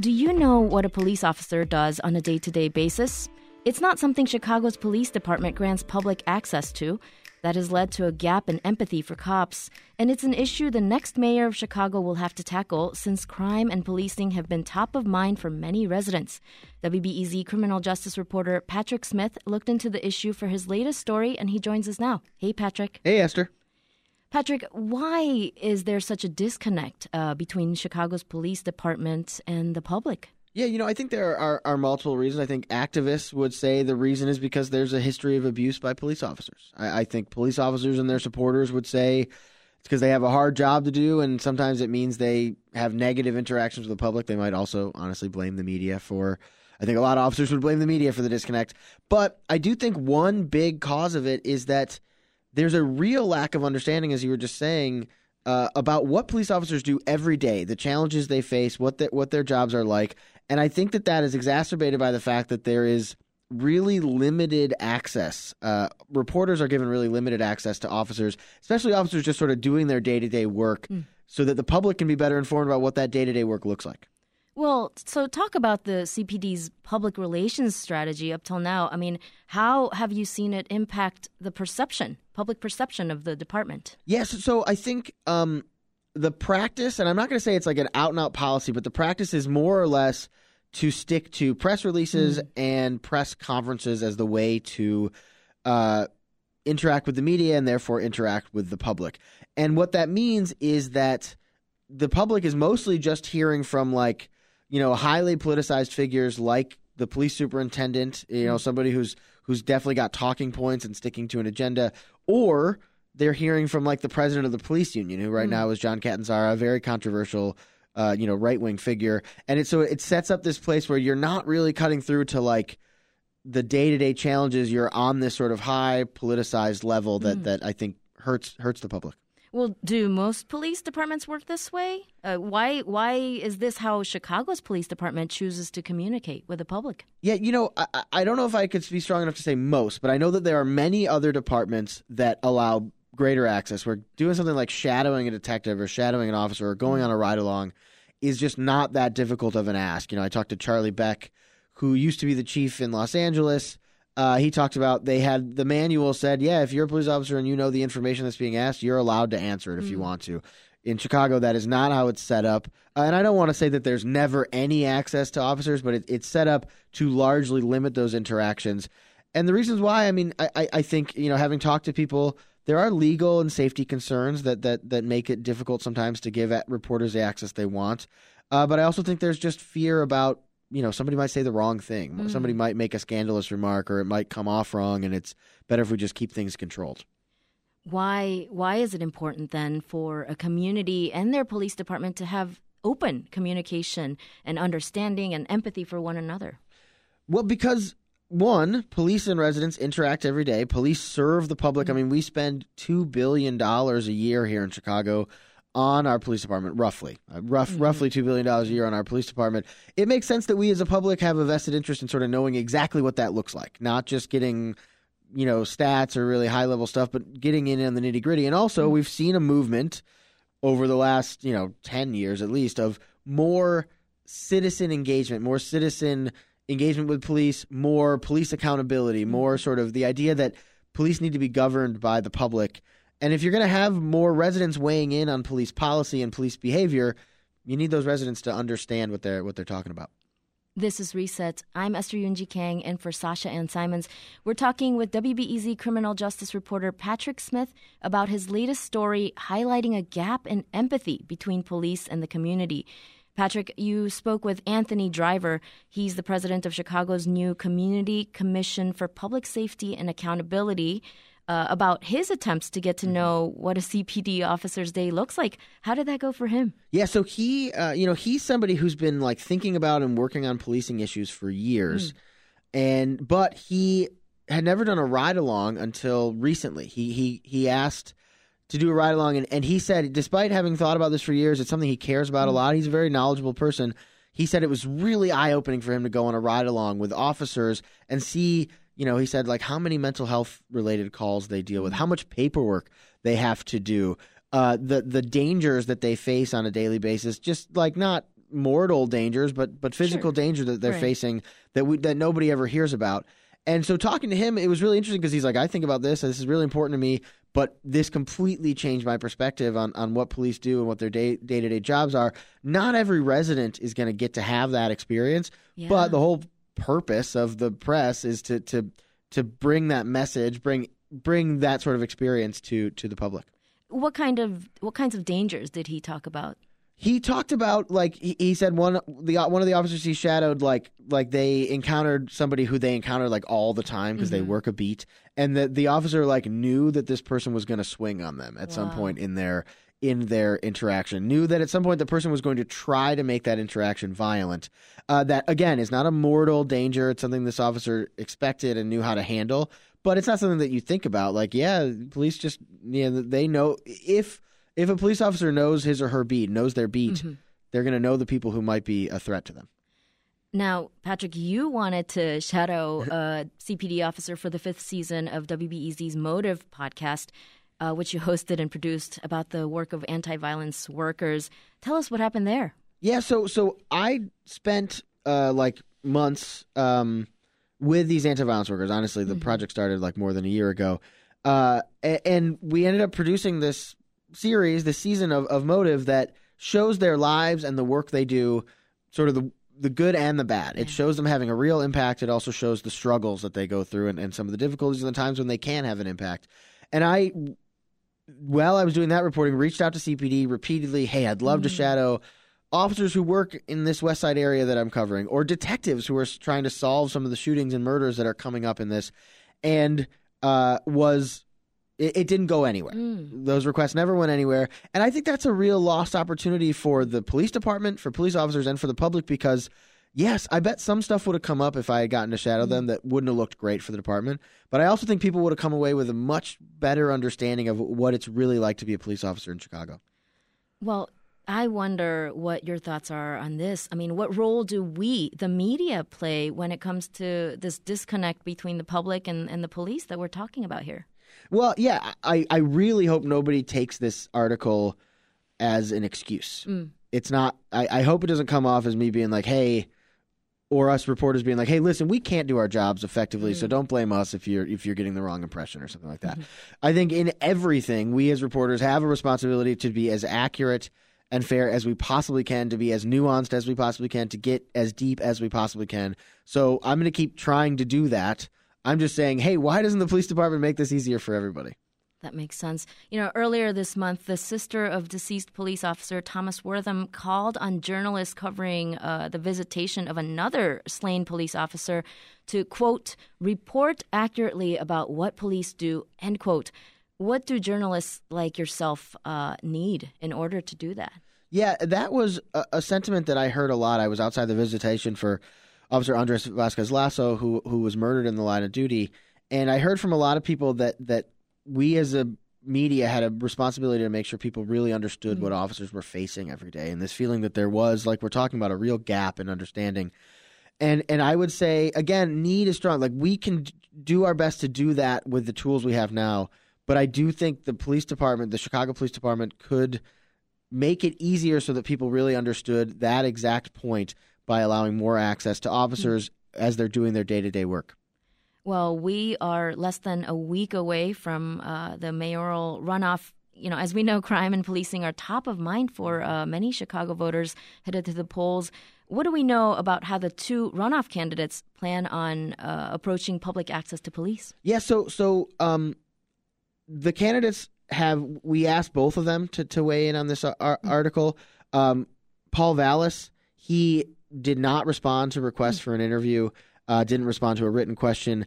Do you know what a police officer does on a day to day basis? It's not something Chicago's police department grants public access to. That has led to a gap in empathy for cops, and it's an issue the next mayor of Chicago will have to tackle since crime and policing have been top of mind for many residents. WBEZ criminal justice reporter Patrick Smith looked into the issue for his latest story, and he joins us now. Hey, Patrick. Hey, Esther. Patrick, why is there such a disconnect uh, between Chicago's police department and the public? Yeah, you know, I think there are, are multiple reasons. I think activists would say the reason is because there's a history of abuse by police officers. I, I think police officers and their supporters would say it's because they have a hard job to do, and sometimes it means they have negative interactions with the public. They might also honestly blame the media for. I think a lot of officers would blame the media for the disconnect. But I do think one big cause of it is that there's a real lack of understanding, as you were just saying, uh, about what police officers do every day, the challenges they face, what the, what their jobs are like, and I think that that is exacerbated by the fact that there is really limited access. Uh, reporters are given really limited access to officers, especially officers just sort of doing their day to day work, mm. so that the public can be better informed about what that day to day work looks like. Well, so talk about the CPD's public relations strategy up till now. I mean, how have you seen it impact the perception, public perception of the department? Yes, so I think um, the practice, and I'm not going to say it's like an out and out policy, but the practice is more or less to stick to press releases mm. and press conferences as the way to uh, interact with the media and therefore interact with the public. And what that means is that the public is mostly just hearing from like you know, highly politicized figures like the police superintendent, you know, somebody who's who's definitely got talking points and sticking to an agenda, or they're hearing from like the president of the police union, who right mm. now is John Catanzara, a very controversial, uh, you know, right wing figure, and it so it sets up this place where you're not really cutting through to like the day to day challenges. You're on this sort of high politicized level that mm. that I think hurts hurts the public. Well, do most police departments work this way? Uh, why why is this how Chicago's police department chooses to communicate with the public? Yeah, you know, I, I don't know if I could be strong enough to say most, but I know that there are many other departments that allow greater access. Where doing something like shadowing a detective or shadowing an officer or going on a ride along is just not that difficult of an ask. You know, I talked to Charlie Beck, who used to be the chief in Los Angeles uh, he talked about they had the manual said, yeah, if you're a police officer and you know the information that's being asked, you're allowed to answer it if mm. you want to. In Chicago, that is not how it's set up. Uh, and I don't want to say that there's never any access to officers, but it, it's set up to largely limit those interactions. And the reasons why, I mean, I, I think, you know, having talked to people, there are legal and safety concerns that, that, that make it difficult sometimes to give reporters the access they want. Uh, but I also think there's just fear about you know somebody might say the wrong thing. Mm. somebody might make a scandalous remark or it might come off wrong and it's better if we just keep things controlled. Why why is it important then for a community and their police department to have open communication and understanding and empathy for one another? Well because one police and residents interact every day. Police serve the public. Mm-hmm. i mean we spend 2 billion dollars a year here in chicago on our police department, roughly, uh, rough, mm-hmm. roughly two billion dollars a year on our police department. It makes sense that we as a public have a vested interest in sort of knowing exactly what that looks like, not just getting, you know, stats or really high level stuff, but getting in on the nitty gritty. And also, mm-hmm. we've seen a movement over the last, you know, ten years at least of more citizen engagement, more citizen engagement with police, more police accountability, mm-hmm. more sort of the idea that police need to be governed by the public and if you're going to have more residents weighing in on police policy and police behavior, you need those residents to understand what they're what they're talking about. This is Reset. I'm Esther Yoon-Ji Kang, and for Sasha Ann Simons, we're talking with WBEZ criminal justice reporter Patrick Smith about his latest story highlighting a gap in empathy between police and the community. Patrick, you spoke with Anthony Driver. He's the president of Chicago's new Community Commission for Public Safety and Accountability uh, about his attempts to get to mm-hmm. know what a CPD officer's day looks like. How did that go for him? Yeah, so he, uh, you know, he's somebody who's been like thinking about and working on policing issues for years, mm. and but he had never done a ride along until recently. He he he asked to do a ride along, and, and he said, despite having thought about this for years, it's something he cares about mm. a lot. He's a very knowledgeable person. He said it was really eye opening for him to go on a ride along with officers and see you know, he said like how many mental health related calls they deal with, how much paperwork they have to do, uh, the the dangers that they face on a daily basis, just like not mortal dangers, but but physical Sure. danger that they're Right. facing that we that nobody ever hears about. And so talking to him, it was really interesting because he's like, I think about this. This is really important to me. But this completely changed my perspective on, on what police do and what their day day to day jobs are. Not every resident is going to get to have that experience, Yeah. but the whole purpose of the press is to to to bring that message, bring bring that sort of experience to to the public. what kind of what kinds of dangers did he talk about? He talked about like he, he said one the one of the officers he shadowed like like they encountered somebody who they encountered like all the time because they mm-hmm. work a beat and that the officer like knew that this person was going to swing on them at some point in their in their interaction knew that at some point the person was going to try to make that interaction violent uh, that again is not a mortal danger. It's something this officer expected and knew how to handle but it's not something that you think about. Like yeah police just yeah they know if if a police officer knows his or her beat knows their beat Mm-hmm. they're going to know the people who might be a threat to them. Now, Patrick, you wanted to shadow a CPD officer for the fifth season of WBEZ's Motive podcast, uh, which you hosted and produced about the work of anti-violence workers. Tell us what happened there. Yeah, so so I spent uh, like months um, with these anti-violence workers. Honestly, the project started like more than a year ago, uh, and we ended up producing this series, this season of, of Motive that shows their lives and the work they do, sort of the the good and the bad. It shows them having a real impact. It also shows the struggles that they go through and, and some of the difficulties and the times when they can have an impact. And I, while I was doing that reporting, reached out to CPD repeatedly. Hey, I'd love to shadow officers who work in this West Side area that I'm covering, or detectives who are trying to solve some of the shootings and murders that are coming up in this, and uh, was it, it didn't go anywhere. Those requests never went anywhere, and I think that's a real lost opportunity for the police department, for police officers, and for the public because. Yes, I bet some stuff would have come up if I had gotten to shadow them mm. that wouldn't have looked great for the department. But I also think people would have come away with a much better understanding of what it's really like to be a police officer in Chicago. Well, I wonder what your thoughts are on this. I mean, what role do we, the media, play when it comes to this disconnect between the public and, and the police that we're talking about here? Well, yeah, I, I really hope nobody takes this article as an excuse. Mm. It's not, I, I hope it doesn't come off as me being like, hey, or us reporters being like, hey, listen, we can't do our jobs effectively, so mm. don't blame us if you're if you're getting the wrong impression or something like that. Mm-hmm. I think in everything, we as reporters have a responsibility to be as accurate and fair as we possibly can, to be as nuanced as we possibly can, to get as deep as we possibly can. So I'm going to keep trying to do that. I'm just saying, hey, why doesn't the police department make this easier for everybody? That makes sense. You know, earlier this month, the sister of deceased police officer Thomas Wortham called on journalists covering uh, the visitation of another slain police officer to, quote, report accurately about what police do, end quote. What do journalists like yourself uh, need in order to do that? Yeah, that was a, a sentiment that I heard a lot. I was outside the visitation for Officer Andres Vasquez Lasso, who who was murdered in the line of duty, and I heard from a lot of people that that we as a media had a responsibility to make sure people really understood what mm-hmm. officers were facing every day, and this feeling that there was, like we're talking about, a real gap in understanding. And and I would say again, need is strong. Like we can do our best to do that with the tools we have now, but I do think the police department, the Chicago Police Department, could make it easier so that people really understood that exact point by allowing more access to mm-hmm. officers as they're doing their day to day work. Well, we are less than a week away from uh, the mayoral runoff. You know, as we know, crime and policing are top of mind for uh, many Chicago voters headed to the polls. What do we know about how the two runoff candidates plan on uh, approaching public access to police? Yeah, so so um, the candidates have we asked both of them to, to weigh in on this ar- article. Um, Paul Vallas he did not respond to requests for an interview. Uh, didn't respond to a written question.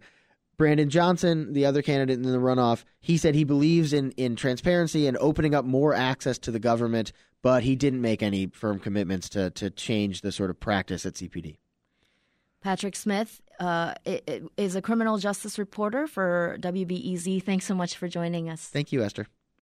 Brandon Johnson, the other candidate in the runoff, he said he believes in in transparency and opening up more access to the government, but he didn't make any firm commitments to to change the sort of practice at CPD. Patrick Smith uh, is a criminal justice reporter for WBEZ. Thanks so much for joining us. Thank you, Esther.